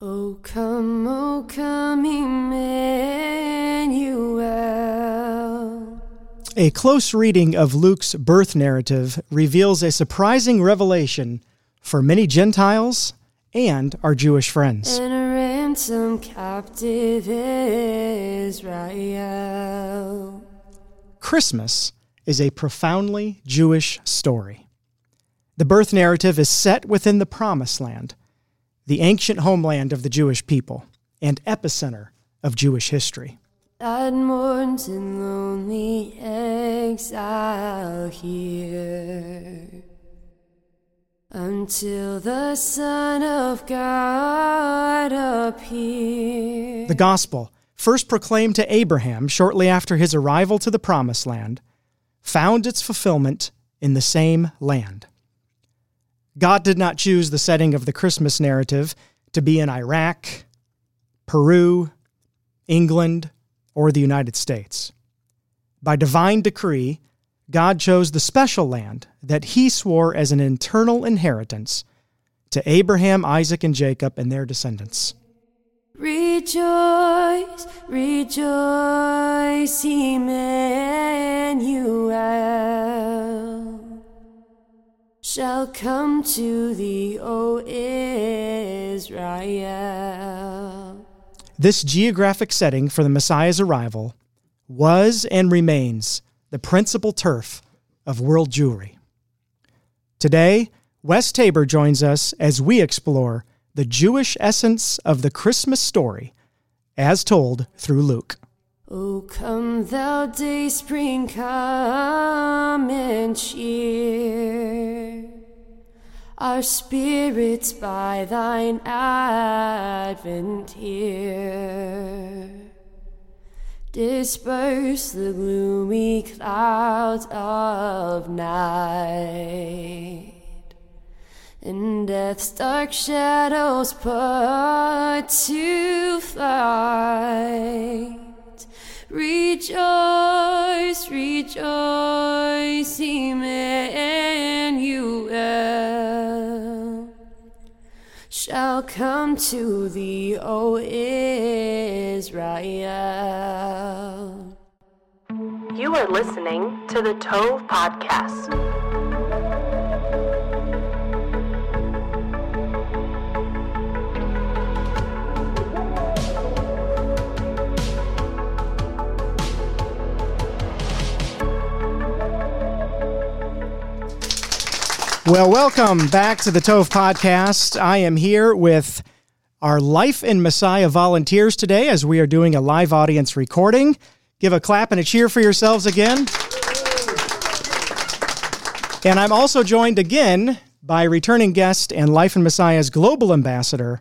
O come, O come, Emmanuel. A close reading of Luke's birth narrative reveals a surprising revelation for many Gentiles and our Jewish friends. And ransom captive Israel. Christmas is a profoundly Jewish story. The birth narrative is set within the Promised Land, the ancient homeland of the Jewish people and epicenter of Jewish history. Mourns in lonely exile here until the Son of God. The gospel, first proclaimed to Abraham shortly after his arrival to the Promised Land, found its fulfillment in the same land. God did not choose the setting of the Christmas narrative to be in Iraq, Peru, England, or the United States. By divine decree, God chose the special land that he swore as an eternal inheritance to Abraham, Isaac, and Jacob and their descendants. Rejoice, rejoice, Emmanuel shall come to thee, O Israel. This geographic setting for the Messiah's arrival was and remains the principal turf of world Jewry. Today, Wes Tabor joins us as we explore the Jewish essence of the Christmas story as told through Luke. O come thou day spring, come and cheer our spirits by thine advent here. Disperse the gloomy clouds of night, and death's dark shadows put to flight. Rejoice, rejoice, Emmanuel shall come to thee, O Israel. You are listening to the Tove Podcast. Well, welcome back to the Tove Podcast. I am here with our Life in Messiah volunteers today as we are doing a live audience recording. Give a clap and a cheer for yourselves again. And I'm also joined again by returning guest and Life in Messiah's global ambassador,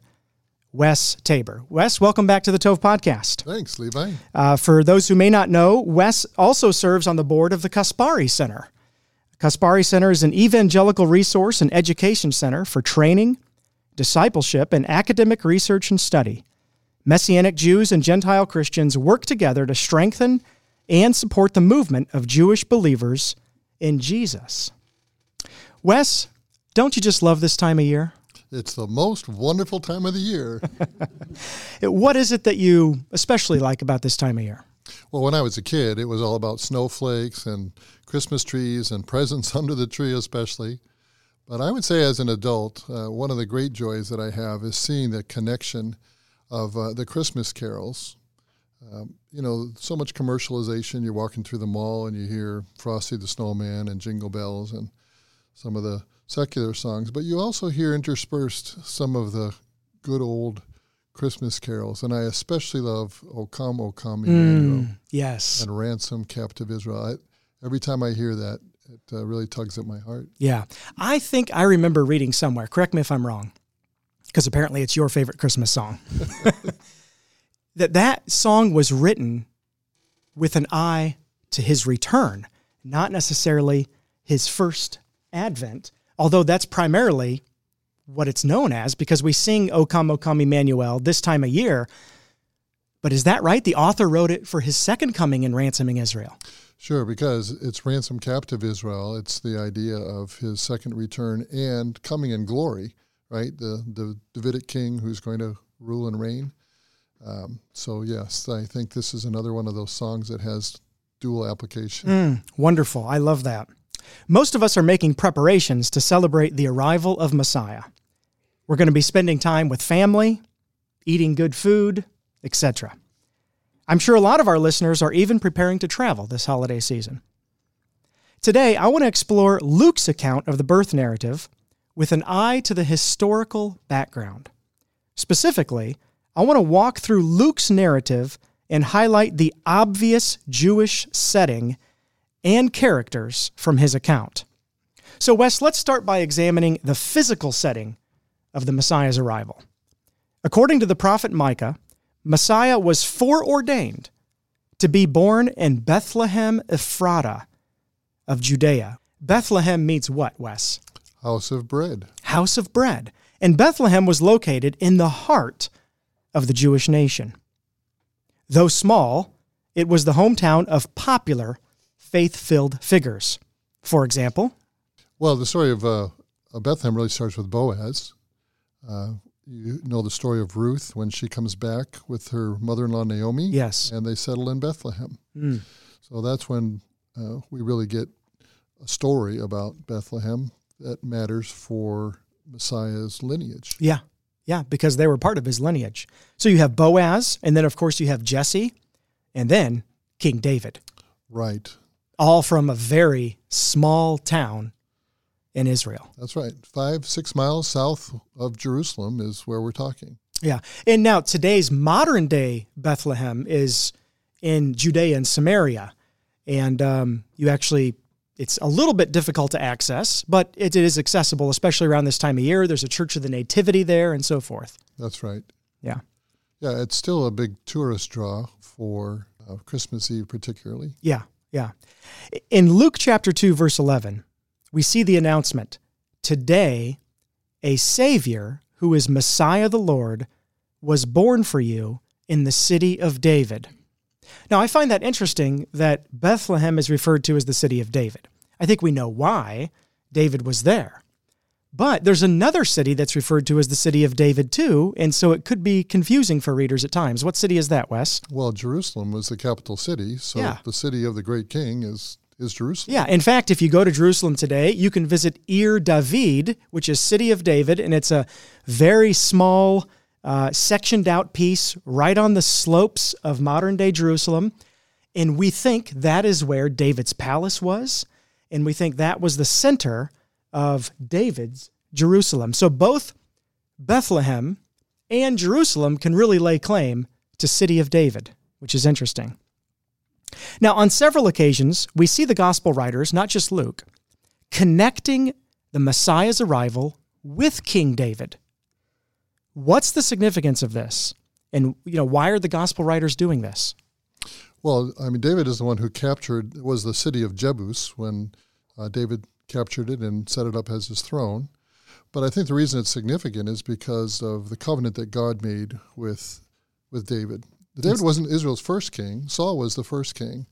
Wes Tabor. Wes, welcome back to the Tove Podcast. Thanks, Levi. Uh, for those who may not know, Wes also serves on the board of the Caspari Center. Caspari Center is an evangelical resource and education center for training, discipleship, and academic research and study. Messianic Jews and Gentile Christians work together to strengthen and support the movement of Jewish believers in Jesus. Wes, don't you just love this time of year? It's the most wonderful time of the year. What is it that you especially like about this time of year? Well, when I was a kid, it was all about snowflakes and Christmas trees and presents under the tree, especially. But I would say, as an adult, uh, one of the great joys that I have is seeing the connection of uh, the Christmas carols. Um, you know, so much commercialization. You're walking through the mall and you hear Frosty the Snowman and Jingle Bells and some of the secular songs, but you also hear interspersed some of the good old Christmas carols. And I especially love O Come, O Come, Emmanuel Mm, yes. and Ransom Captive Israel. I, every time I hear that, it uh, really tugs at my heart. Yeah. I think I remember reading somewhere, correct me if I'm wrong, because apparently it's your favorite Christmas song, that that song was written with an eye to his return, not necessarily his first advent, although that's primarily what it's known as because we sing O Come, O Come, Emmanuel this time of year. But is that right? The author wrote it for his second coming in ransoming Israel. Sure, because it's ransom captive Israel. It's the idea of his second return and coming in glory right? The the Davidic king who's going to rule and reign. Um, so yes, I think this is another one of those songs that has dual application. Mm, wonderful. I love that. Most of us are making preparations to celebrate the arrival of Messiah. We're going to be spending time with family, eating good food, etc. I'm sure a lot of our listeners are even preparing to travel this holiday season. Today, I want to explore Luke's account of the birth narrative with an eye to the historical background. Specifically, I want to walk through Luke's narrative and highlight the obvious Jewish setting and characters from his account. So, Wes, let's start by examining the physical setting of the Messiah's arrival. According to the prophet Micah, Messiah was foreordained to be born in Bethlehem Ephratah of Judea. Bethlehem means what, Wes? House of bread. House of bread. And Bethlehem was located in the heart of the Jewish nation. Though small, it was the hometown of popular faith filled figures. For example, Well, the story of uh, of Bethlehem really starts with Boaz. Uh, you know the story of Ruth when she comes back with her mother-in-law Naomi. Yes. and they settle in Bethlehem. Mm. So that's when uh, we really get a story about Bethlehem that matters for Messiah's lineage. yeah, yeah, because they were part of his lineage. So you have Boaz, and then of course you have Jesse, and then King David, Right. all from a very small town in Israel. That's right. Five, six miles south of Jerusalem is where we're talking. Yeah. And now today's modern day Bethlehem is in Judea and Samaria. And um, you actually, it's a little bit difficult to access, but it, it is accessible, especially around this time of year. There's a Church of the Nativity there and so forth. That's right. Yeah. Yeah, it's still a big tourist draw for uh, Christmas Eve, particularly. Yeah. Yeah. In Luke chapter 2, verse 11, we see the announcement Today, a Savior who is Messiah the Lord was born for you in the city of David. Now, I find that interesting that Bethlehem is referred to as the city of David. I think we know why David was there. But there's another city that's referred to as the city of David, too, and so it could be confusing for readers at times. What city is that, Wes? Well, Jerusalem was the capital city, so Yeah. the city of the great king is is Jerusalem. Yeah, in fact, if you go to Jerusalem today, you can visit Ir David, which is City of David, and it's a very small, uh, sectioned out piece right on the slopes of modern day Jerusalem. And we think that is where David's palace was, and we think that was the center of David's Jerusalem. So both Bethlehem and Jerusalem can really lay claim to City of David, which is interesting. Now, on several occasions, we see the gospel writers, not just Luke, connecting the Messiah's arrival with King David. What's the significance of this? And you know, why are the gospel writers doing this? Well, I mean, David is the one who captured was the city of Jebus when uh, David captured it and set it up as his throne. But I think the reason it's significant is because of the covenant that God made with with David. David wasn't Israel's first king. Saul was the first king,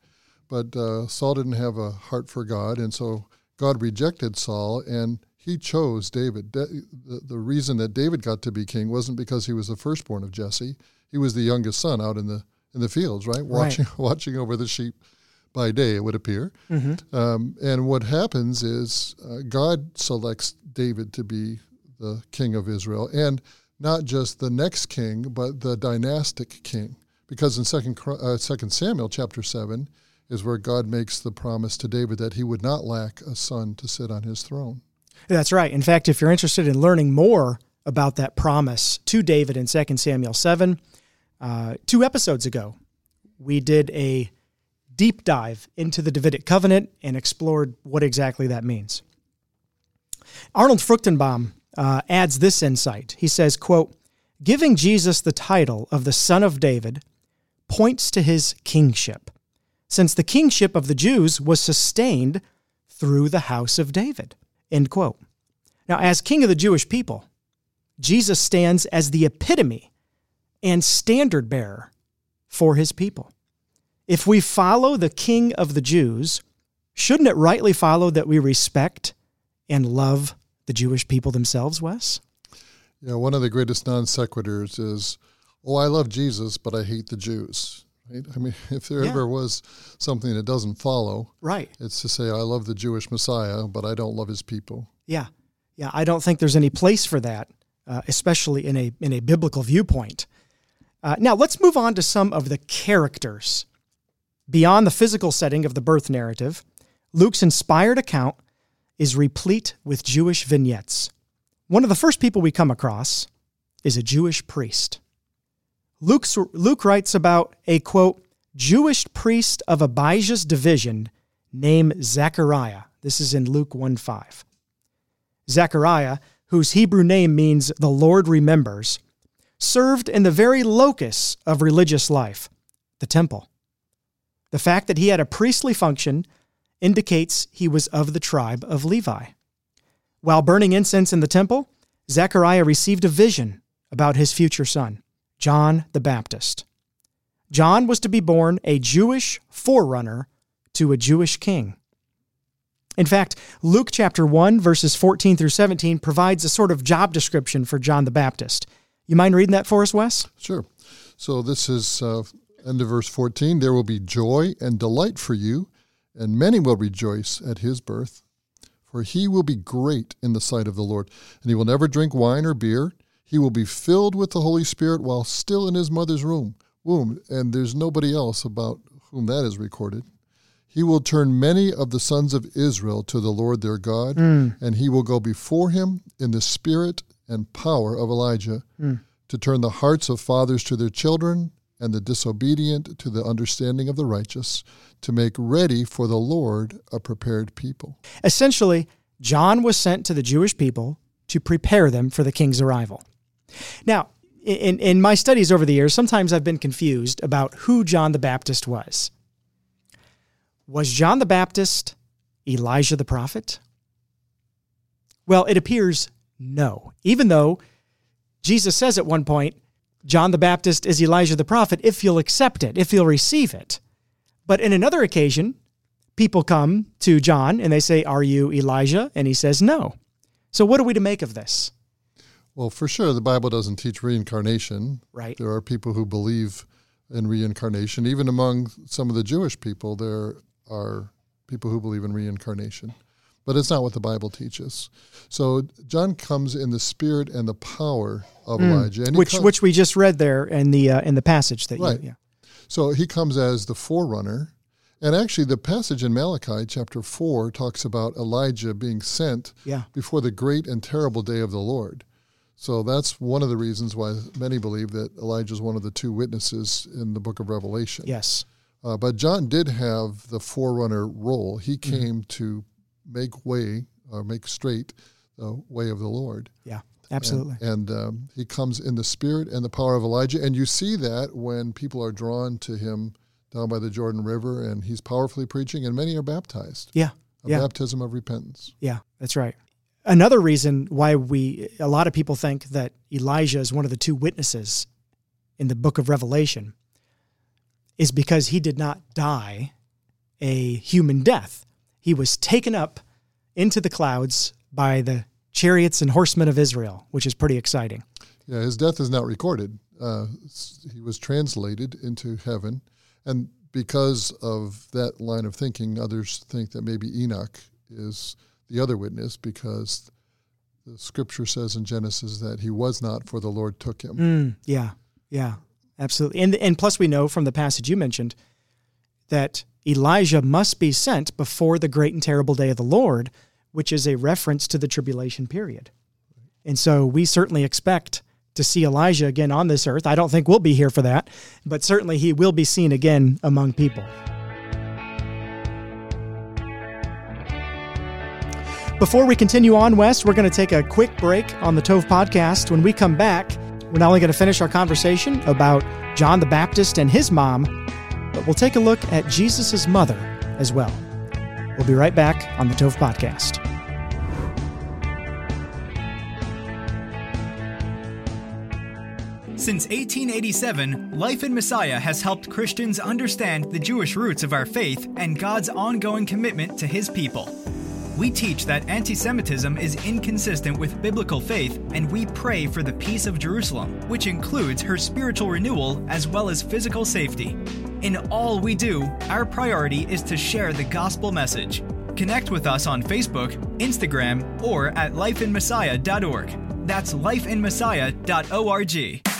but uh, Saul didn't have a heart for God, and so God rejected Saul, and He chose David. Da- The, the reason that David got to be king wasn't because he was the firstborn of Jesse. He was the youngest son out in the in the fields, right, watching watching over the sheep by day. It would appear. Um, and what happens is uh, God selects David to be the king of Israel, and not just the next king, but the dynastic king. Because in Second uh, Second Samuel chapter seven is where God makes the promise to David that he would not lack a son to sit on his throne. That's right. In fact, if you're interested in learning more about that promise to David in 2 Samuel 7, uh, two episodes ago, we did a deep dive into the Davidic covenant and explored what exactly that means. Arnold Fruchtenbaum uh, adds this insight. He says, quote, giving Jesus the title of the Son of David points to his kingship, since the kingship of the Jews was sustained through the house of David. End quote. Now, as king of the Jewish people, Jesus stands as the epitome and standard bearer for his people. If we follow the king of the Jews, shouldn't it rightly follow that we respect and love the Jewish people themselves, Wes? Yeah, one of the greatest non sequiturs is, "Oh, I love Jesus, but I hate the Jews." Right? I mean, if there Yeah. ever was something that doesn't follow, Right. it's to say, "I love the Jewish Messiah, but I don't love his people." Yeah, yeah. I don't think there's any place for that, uh, especially in a in a biblical viewpoint. Uh, now let's move on to some of the characters beyond the physical setting of the birth narrative. Luke's inspired account is replete with Jewish vignettes. One of the first people we come across is a Jewish priest. Luke's, Luke writes about a quote Jewish priest of Abijah's division named Zechariah. This is in Luke 1 5. Zechariah, whose Hebrew name means the Lord remembers, served in the very locus of religious life, the temple. The fact that he had a priestly function indicates he was of the tribe of Levi. While burning incense in the temple, Zechariah received a vision about his future son, John the Baptist. John was to be born a Jewish forerunner to a Jewish king. In fact, Luke chapter 1, verses 14 through 17 provides a sort of job description for John the Baptist. You mind reading that for us, Wes? Sure. So this is uh, end of verse 14. There will be joy and delight for you, and many will rejoice at his birth. For he will be great in the sight of the Lord, and he will never drink wine or beer. He will be filled with the Holy Spirit while still in his mother's womb. Womb, and there's nobody else about whom that is recorded. He will turn many of the sons of Israel to the Lord their God, mm. and he will go before him in the spirit and power of Elijah mm. to turn the hearts of fathers to their children and the disobedient to the understanding of the righteous, to make ready for the Lord a prepared people. Essentially, John was sent to the Jewish people to prepare them for the king's arrival. Now, in, in my studies over the years, sometimes I've been confused about who John the Baptist was. Was John the Baptist Elijah the prophet? Well, it appears no. Even though Jesus says at one point, John the Baptist is Elijah the prophet if you'll accept it, if you'll receive it. But in another occasion, people come to John and they say, Are you Elijah? And he says, No. So, what are we to make of this? Well, for sure, the Bible doesn't teach reincarnation. Right. There are people who believe in reincarnation. Even among some of the Jewish people, there are people who believe in reincarnation. But it's not what the Bible teaches. So John comes in the spirit and the power of Elijah. He Hmm. Which, com- which we just read there in the uh, in the passage that Right. you, yeah. So he comes as the forerunner. And actually, the passage in Malachi chapter 4 talks about Elijah being sent Yeah. before the great and terrible day of the Lord. So that's one of the reasons why many believe that Elijah is one of the two witnesses in the book of Revelation. Yes. Uh, but John did have the forerunner role. He Mm-hmm. came to make way or make straight the way of the Lord. Yeah. Absolutely. And um, he comes in the spirit and the power of Elijah. And you see that when people are drawn to him down by the Jordan River and he's powerfully preaching, and many are baptized. yeah. A Yeah. baptism of repentance. Yeah, that's right. Another reason why we, a lot of people think that Elijah is one of the two witnesses in the book of Revelation is because he did not die a human death. He was taken up into the clouds by the chariots and horsemen of Israel, which is pretty exciting. Yeah, his death is not recorded. Uh, he was translated into heaven. And because of that line of thinking, others think that maybe Enoch is the other witness because the scripture says in Genesis that he was not, for the Lord took him. Mm, yeah, yeah, absolutely. And and plus, we know from the passage you mentioned that Elijah must be sent before the great and terrible day of the Lord, which is a reference to the tribulation period. And so we certainly expect to see Elijah again on this earth. I don't think we'll be here for that, but certainly he will be seen again among people. Before we continue on, Wes, we're going to take a quick break on the Tove podcast. When we come back, we're not only going to finish our conversation about John the Baptist and his mom, but we'll take a look at Jesus' mother as well. We'll be right back on the Tove podcast. Since 1887, Life in Messiah has helped Christians understand the Jewish roots of our faith and God's ongoing commitment to his people. We teach that anti Semitism is inconsistent with biblical faith, and we pray for the peace of Jerusalem, which includes her spiritual renewal as well as physical safety. In all we do, our priority is to share the gospel message. Connect with us on Facebook, Instagram, or at lifeinmessiah.org. That's lifeinmessiah.org.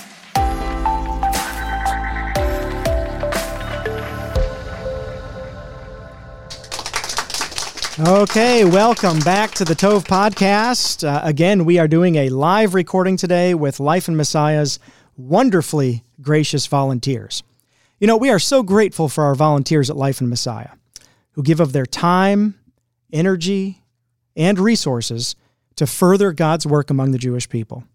Okay, welcome back to the Tove podcast. Uh, again, we are doing a live recording today with Life in Messiah's wonderfully gracious volunteers. You know, we are so grateful for our volunteers at Life and Messiah who give of their time, energy, and resources to further God's work among the Jewish people.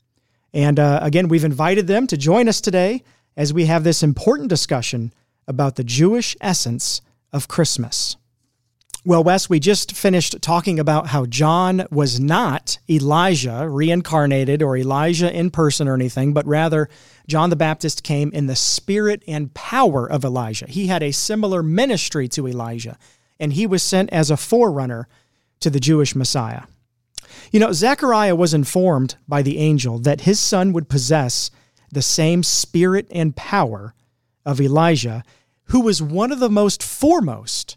And uh, again, we've invited them to join us today as we have this important discussion about the Jewish essence of Christmas. Well, Wes, we just finished talking about how John was not Elijah reincarnated or Elijah in person or anything, but rather John the Baptist came in the spirit and power of Elijah. He had a similar ministry to Elijah, and he was sent as a forerunner to the Jewish Messiah. You know, Zechariah was informed by the angel that his son would possess the same spirit and power of Elijah, who was one of the most foremost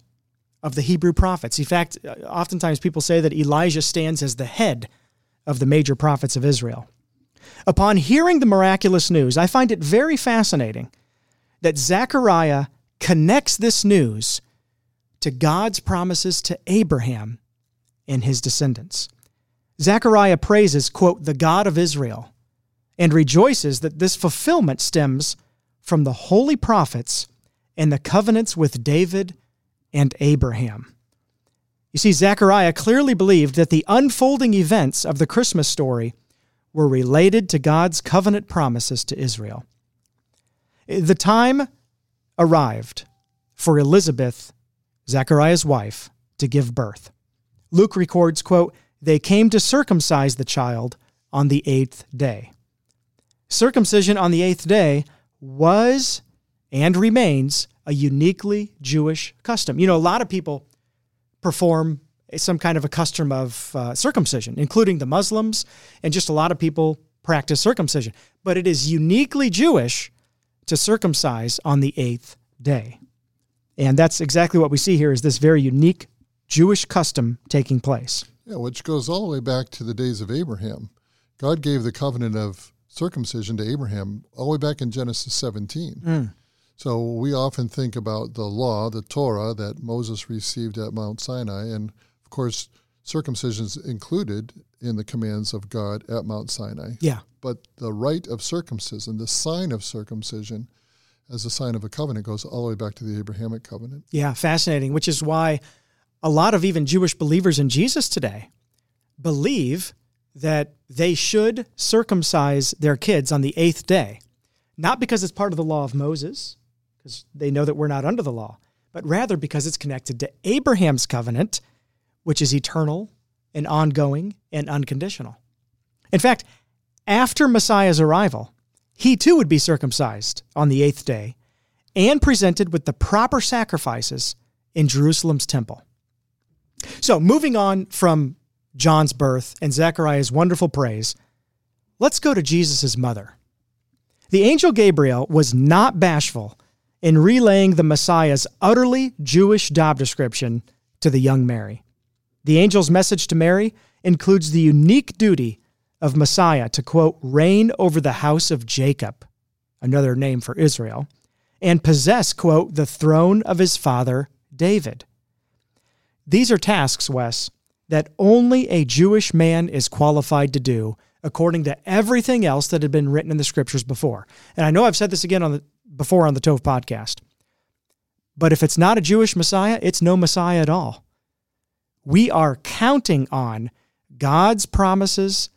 of the Hebrew prophets. In fact, uh, oftentimes people say that Elijah stands as the head of the major prophets of Israel. Upon hearing the miraculous news, I find it very fascinating that Zechariah connects this news to God's promises to Abraham and his descendants. Zechariah praises, quote, the God of Israel, and rejoices that this fulfillment stems from the holy prophets and the covenants with David and Abraham. You see, Zechariah clearly believed that the unfolding events of the Christmas story were related to God's covenant promises to Israel. The time arrived for Elizabeth, Zechariah's wife, to give birth. Luke records, quote, they came to circumcise the child on the eighth day. Circumcision on the eighth day was and remains a uniquely Jewish custom. You know, a lot of people perform some kind of a custom of uh, circumcision, including the Muslims, and just a lot of people practice circumcision. But it is uniquely Jewish to circumcise on the eighth day. And that's exactly what we see here is this very unique Jewish custom taking place. Yeah, which goes all the way back to the days of Abraham. God gave the covenant of circumcision to Abraham all the way back in Genesis 17. Mm. So we often think about the law, the Torah that Moses received at Mount Sinai, and of course, circumcision is included in the commands of God at Mount Sinai. Yeah. But the rite of circumcision, the sign of circumcision, as a sign of a covenant, goes all the way back to the Abrahamic covenant. Yeah, fascinating, which is why a lot of even Jewish believers in Jesus today believe that they should circumcise their kids on the eighth day, not because it's part of the law of Moses, because they know that we're not under the law, but rather because it's connected to Abraham's covenant, which is eternal and ongoing and unconditional. In fact, after Messiah's arrival, he too would be circumcised on the eighth day and presented with the proper sacrifices in Jerusalem's temple. So, moving on from John's birth and Zechariah's wonderful praise, let's go to Jesus' mother. The angel Gabriel was not bashful in relaying the Messiah's utterly Jewish job description to the young Mary. The angel's message to Mary includes the unique duty of Messiah to, quote, reign over the house of Jacob, another name for Israel, and possess, quote, the throne of his father David. These are tasks, Wes, that only a Jewish man is qualified to do, according to everything else that had been written in the scriptures before. And I know I've said this again on the before on the Tove podcast. But if it's not a Jewish Messiah, it's no Messiah at all. We are counting on God's promises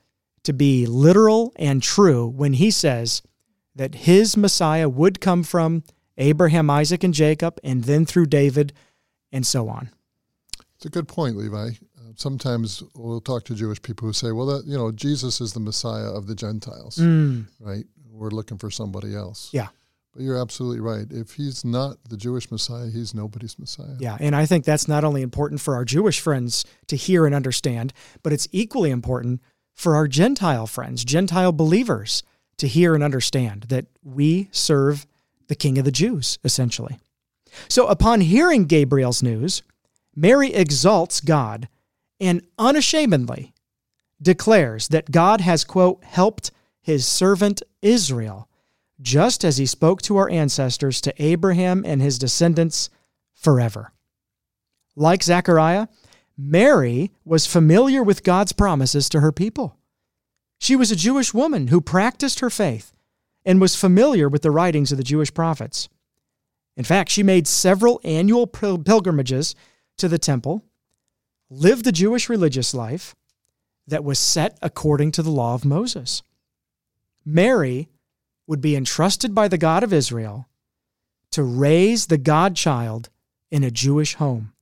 to be literal and true when he says that his Messiah would come from Abraham, Isaac, and Jacob, and then through David, and so on. It's a good point, Levi. Uh, sometimes we'll talk to Jewish people who say, well, that, you know, Jesus is the Messiah of the Gentiles, Mm. right? We're looking for somebody else. Yeah. But you're absolutely right. If he's not the Jewish Messiah, he's nobody's Messiah. Yeah, and I think that's not only important for our Jewish friends to hear and understand, but it's equally important for our Gentile friends, Gentile believers, to hear and understand that we serve the King of the Jews, essentially. So, upon hearing Gabriel's news, Mary exalts God and unashamedly declares that God has, quote, helped his servant Israel, just as he spoke to our ancestors, to Abraham and his descendants forever. Like Zechariah, Mary was familiar with God's promises to her people. She was a Jewish woman who practiced her faith and was familiar with the writings of the Jewish prophets. In fact, she made several annual pilgrimages to the temple, lived the Jewish religious life that was set according to the law of Moses. Mary would be entrusted by the God of Israel to raise the godchild in a Jewish home,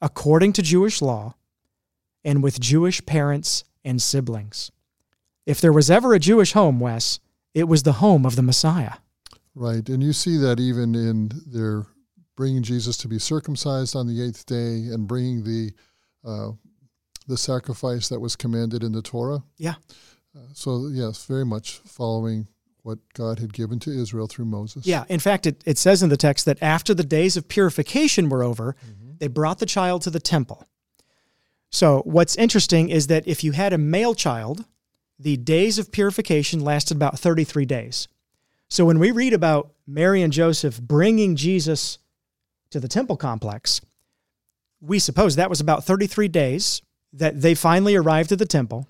according to Jewish law, and with Jewish parents and siblings. If there was ever a Jewish home, Wes, it was the home of the Messiah. Right. And you see that even in their bringing Jesus to be circumcised on the eighth day and bringing the uh, the sacrifice that was commanded in the Torah. Yeah. Uh, so yes, very much following what God had given to Israel through Moses. Yeah. In fact, it, it says in the text that after the days of purification were over, mm-hmm. they brought the child to the temple. So what's interesting is that if you had a male child, the days of purification lasted about 33 days. So when we read about Mary and Joseph bringing Jesus to the temple complex, we suppose that was about 33 days that they finally arrived at the temple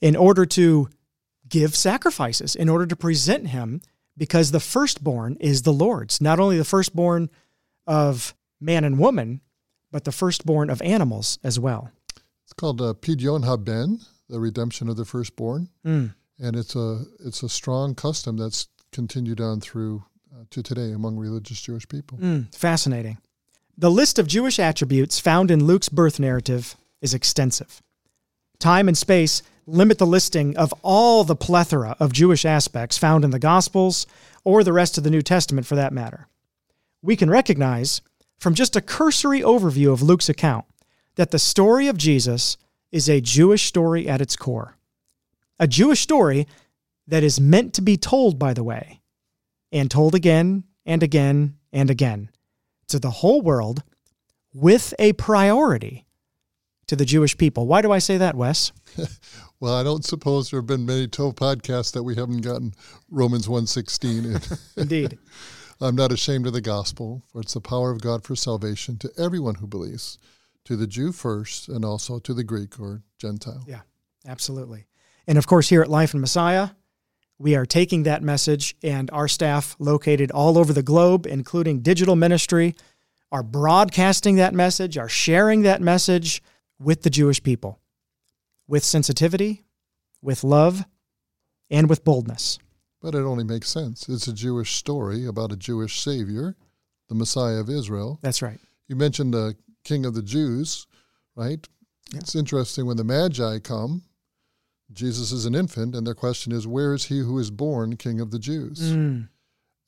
in order to give sacrifices, in order to present him, because the firstborn is the Lord's. Not only the firstborn of man and woman, but the firstborn of animals as well. It's called uh, Pidyon Haben, the redemption of the firstborn, mm. and it's a it's a strong custom that's continued on through uh, to today among religious Jewish people. Mm, fascinating. The list of Jewish attributes found in Luke's birth narrative is extensive. Time and space limit the listing of all the plethora of Jewish aspects found in the Gospels or the rest of the New Testament for that matter. We can recognize from just a cursory overview of Luke's account that the story of Jesus is a Jewish story at its core. A Jewish story that is meant to be told, by the way, and told again and again and again to the whole world with a priority to the Jewish people. Why do I say that, Wes? well, I don't suppose there have been many Tov podcasts that we haven't gotten Romans 1.16 in. Indeed. I'm not ashamed of the gospel, for it's the power of God for salvation to everyone who believes, to the Jew first, and also to the Greek or Gentile. Yeah, absolutely. And of course, here at Life in Messiah, we are taking that message, and our staff, located all over the globe, including digital ministry, are broadcasting that message, are sharing that message with the Jewish people with sensitivity, with love, and with boldness. But it only makes sense. It's a Jewish story about a Jewish Savior, the Messiah of Israel. That's right. You mentioned the King of the Jews, right? Yeah. It's interesting when the Magi come, Jesus is an infant, and their question is, Where is he who is born King of the Jews? Mm.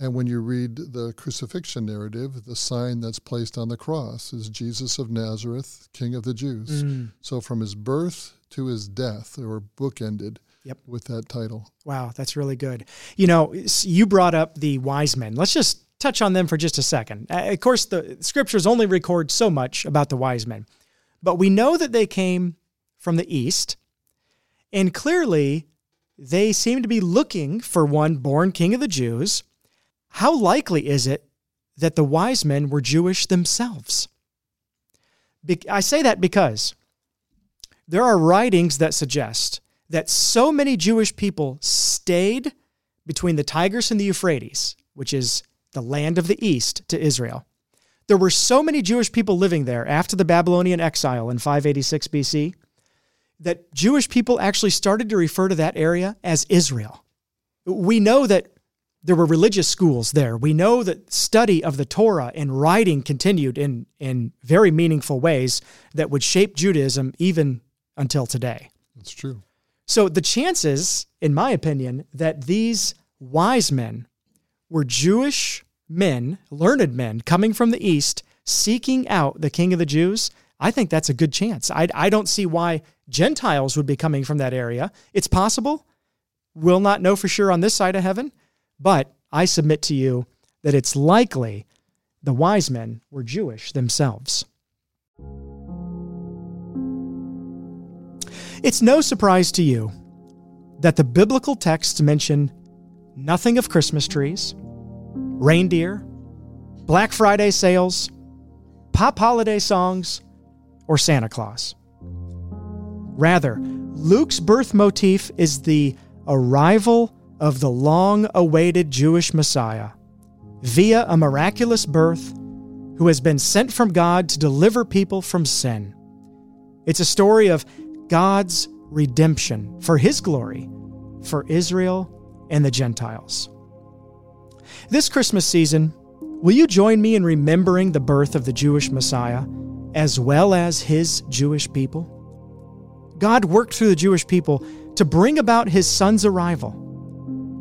And when you read the crucifixion narrative, the sign that's placed on the cross is Jesus of Nazareth, King of the Jews. Mm. So from his birth to his death, they were bookended yep. with that title. Wow, that's really good. You know, you brought up the wise men. Let's just touch on them for just a second. Uh, of course, the scriptures only record so much about the wise men, but we know that they came from the east, and clearly they seem to be looking for one born king of the Jews how likely is it that the wise men were Jewish themselves? I say that because there are writings that suggest that so many Jewish people stayed between the Tigris and the Euphrates, which is the land of the east to Israel. There were so many Jewish people living there after the Babylonian exile in 586 BC that Jewish people actually started to refer to that area as Israel. We know that there were religious schools there. We know that study of the Torah and writing continued in, in very meaningful ways that would shape Judaism even until today. That's true. So the chances, in my opinion, that these wise men were Jewish men, learned men coming from the east seeking out the king of the Jews, I think that's a good chance. I, I don't see why Gentiles would be coming from that area. It's possible. We'll not know for sure on this side of heaven, but I submit to you that it's likely the wise men were Jewish themselves. It's no surprise to you that the biblical texts mention nothing of Christmas trees, reindeer, Black Friday sales, pop holiday songs, or Santa Claus. Rather, Luke's birth motif is the arrival of the long awaited Jewish Messiah via a miraculous birth who has been sent from God to deliver people from sin. It's a story of God's redemption for his glory for Israel and the Gentiles. This Christmas season, will you join me in remembering the birth of the Jewish Messiah as well as his Jewish people? God worked through the Jewish people to bring about his son's arrival,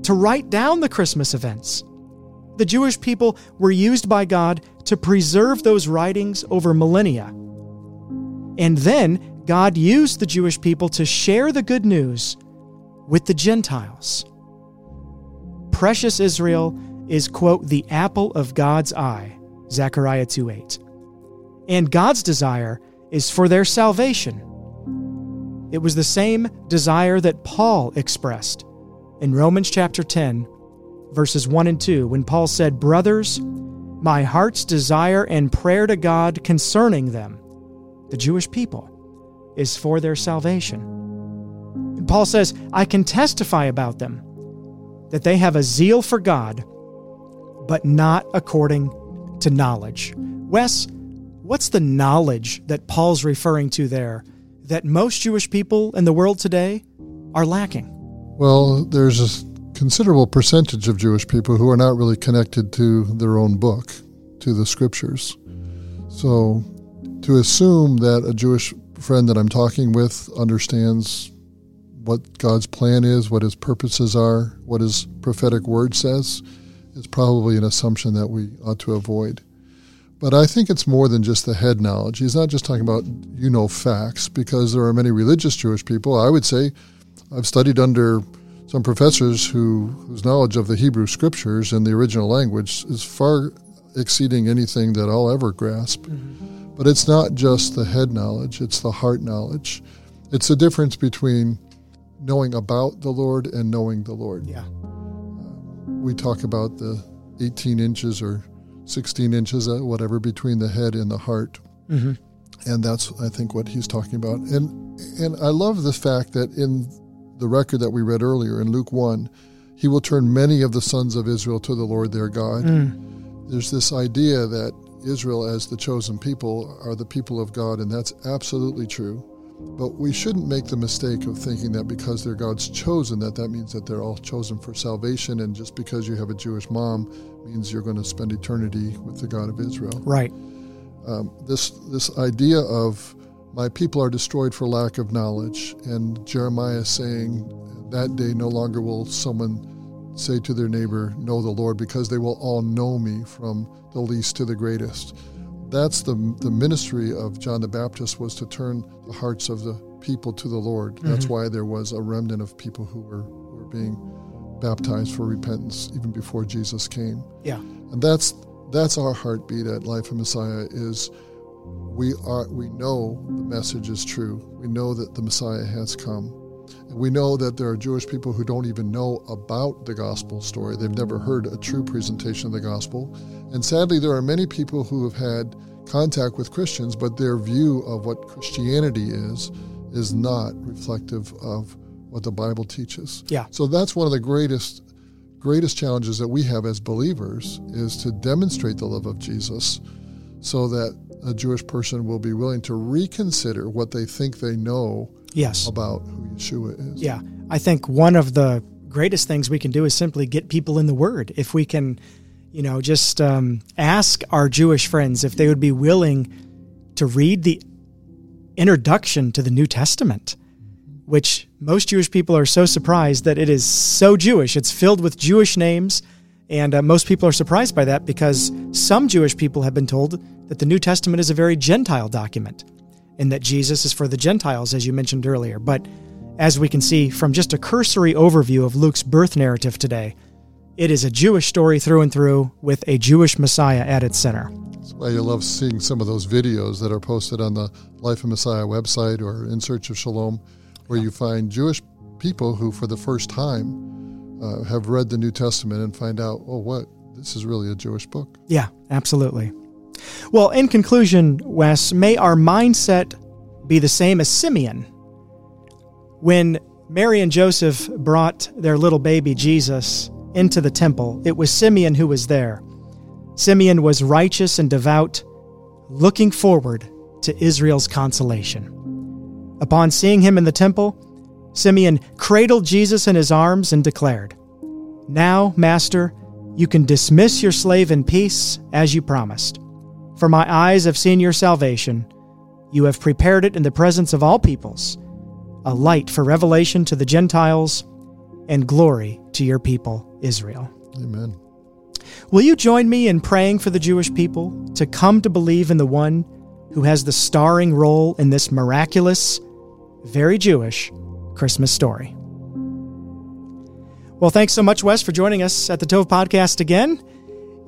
to write down the Christmas events. The Jewish people were used by God to preserve those writings over millennia. And then God used the Jewish people to share the good news with the Gentiles. Precious Israel is, quote, the apple of God's eye, Zechariah 2 8. And God's desire is for their salvation. It was the same desire that Paul expressed in Romans chapter 10, verses 1 and 2, when Paul said, Brothers, my heart's desire and prayer to God concerning them, the Jewish people, is for their salvation. And Paul says, I can testify about them that they have a zeal for God, but not according to knowledge. Wes, what's the knowledge that Paul's referring to there that most Jewish people in the world today are lacking? Well, there's a considerable percentage of Jewish people who are not really connected to their own book, to the scriptures. So to assume that a Jewish friend that I'm talking with understands what God's plan is, what his purposes are, what his prophetic word says, is probably an assumption that we ought to avoid. But I think it's more than just the head knowledge. He's not just talking about you know facts, because there are many religious Jewish people. I would say I've studied under some professors who whose knowledge of the Hebrew scriptures in the original language is far exceeding anything that I'll ever grasp. Mm-hmm. But it's not just the head knowledge, it's the heart knowledge. It's the difference between knowing about the Lord and knowing the Lord. Yeah. Uh, we talk about the 18 inches or 16 inches, uh, whatever, between the head and the heart. Mm-hmm. And that's, I think, what he's talking about. And, and I love the fact that in the record that we read earlier in Luke 1, he will turn many of the sons of Israel to the Lord their God. Mm. There's this idea that Israel, as the chosen people, are the people of God, and that's absolutely true. But we shouldn't make the mistake of thinking that because they're God's chosen, that that means that they're all chosen for salvation, and just because you have a Jewish mom means you're going to spend eternity with the God of Israel. Right. Um, this this idea of my people are destroyed for lack of knowledge, and Jeremiah saying, "That day no longer will someone." Say to their neighbor, Know the Lord, because they will all know me from the least to the greatest that's the, the ministry of John the Baptist was to turn the hearts of the people to the Lord. Mm-hmm. That's why there was a remnant of people who were, were being baptized for repentance even before Jesus came. Yeah. And that's that's our heartbeat at Life of Messiah is we are we know the message is true. We know that the Messiah has come. And we know that there are Jewish people who don't even know about the gospel story. They've never heard a true presentation of the gospel. And sadly, there are many people who have had contact with Christians, but their view of what Christianity is is not reflective of what the Bible teaches. Yeah. So that's one of the greatest greatest challenges that we have as believers is to demonstrate the love of Jesus so that a Jewish person will be willing to reconsider what they think they know yes. about who Yeshua is. Yeah. I think one of the greatest things we can do is simply get people in the Word. If we can, you know, just um, ask our Jewish friends if they would be willing to read the introduction to the New Testament, which most Jewish people are so surprised that it is so Jewish. It's filled with Jewish names, And uh, most people are surprised by that because some Jewish people have been told that the New Testament is a very Gentile document and that Jesus is for the Gentiles, as you mentioned earlier. But as we can see from just a cursory overview of Luke's birth narrative today, it is a Jewish story through and through with a Jewish Messiah at its center. That's why you love seeing some of those videos that are posted on the Life of Messiah website or In Search of Shalom, where you find Jewish people who, for the first time, uh, have read the New Testament and find out, oh, what? This is really a Jewish book. Yeah, absolutely. Well, in conclusion, Wes, may our mindset be the same as Simeon. When Mary and Joseph brought their little baby Jesus into the temple, it was Simeon who was there. Simeon was righteous and devout, looking forward to Israel's consolation. Upon seeing him in the temple, Simeon cradled Jesus in his arms and declared, Now, Master, you can dismiss your slave in peace as you promised. For my eyes have seen your salvation. You have prepared it in the presence of all peoples, a light for revelation to the Gentiles and glory to your people, Israel. Amen. Will you join me in praying for the Jewish people to come to believe in the one who has the starring role in this miraculous, very Jewish Christmas story? Well, thanks so much, Wes, for joining us at the Tove Podcast again.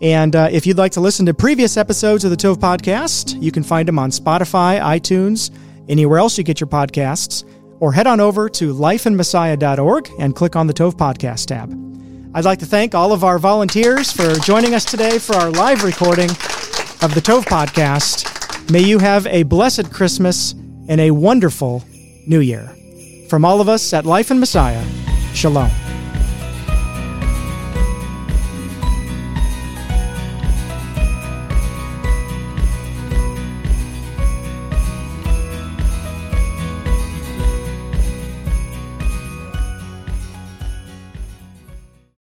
And uh, if you'd like to listen to previous episodes of the Tove Podcast, you can find them on Spotify, iTunes, anywhere else you get your podcasts, or head on over to lifeinmessiah.org and click on the Tove Podcast tab. I'd like to thank all of our volunteers for joining us today for our live recording of the Tove podcast. May you have a blessed Christmas and a wonderful New Year. From all of us at Life in Messiah, Shalom.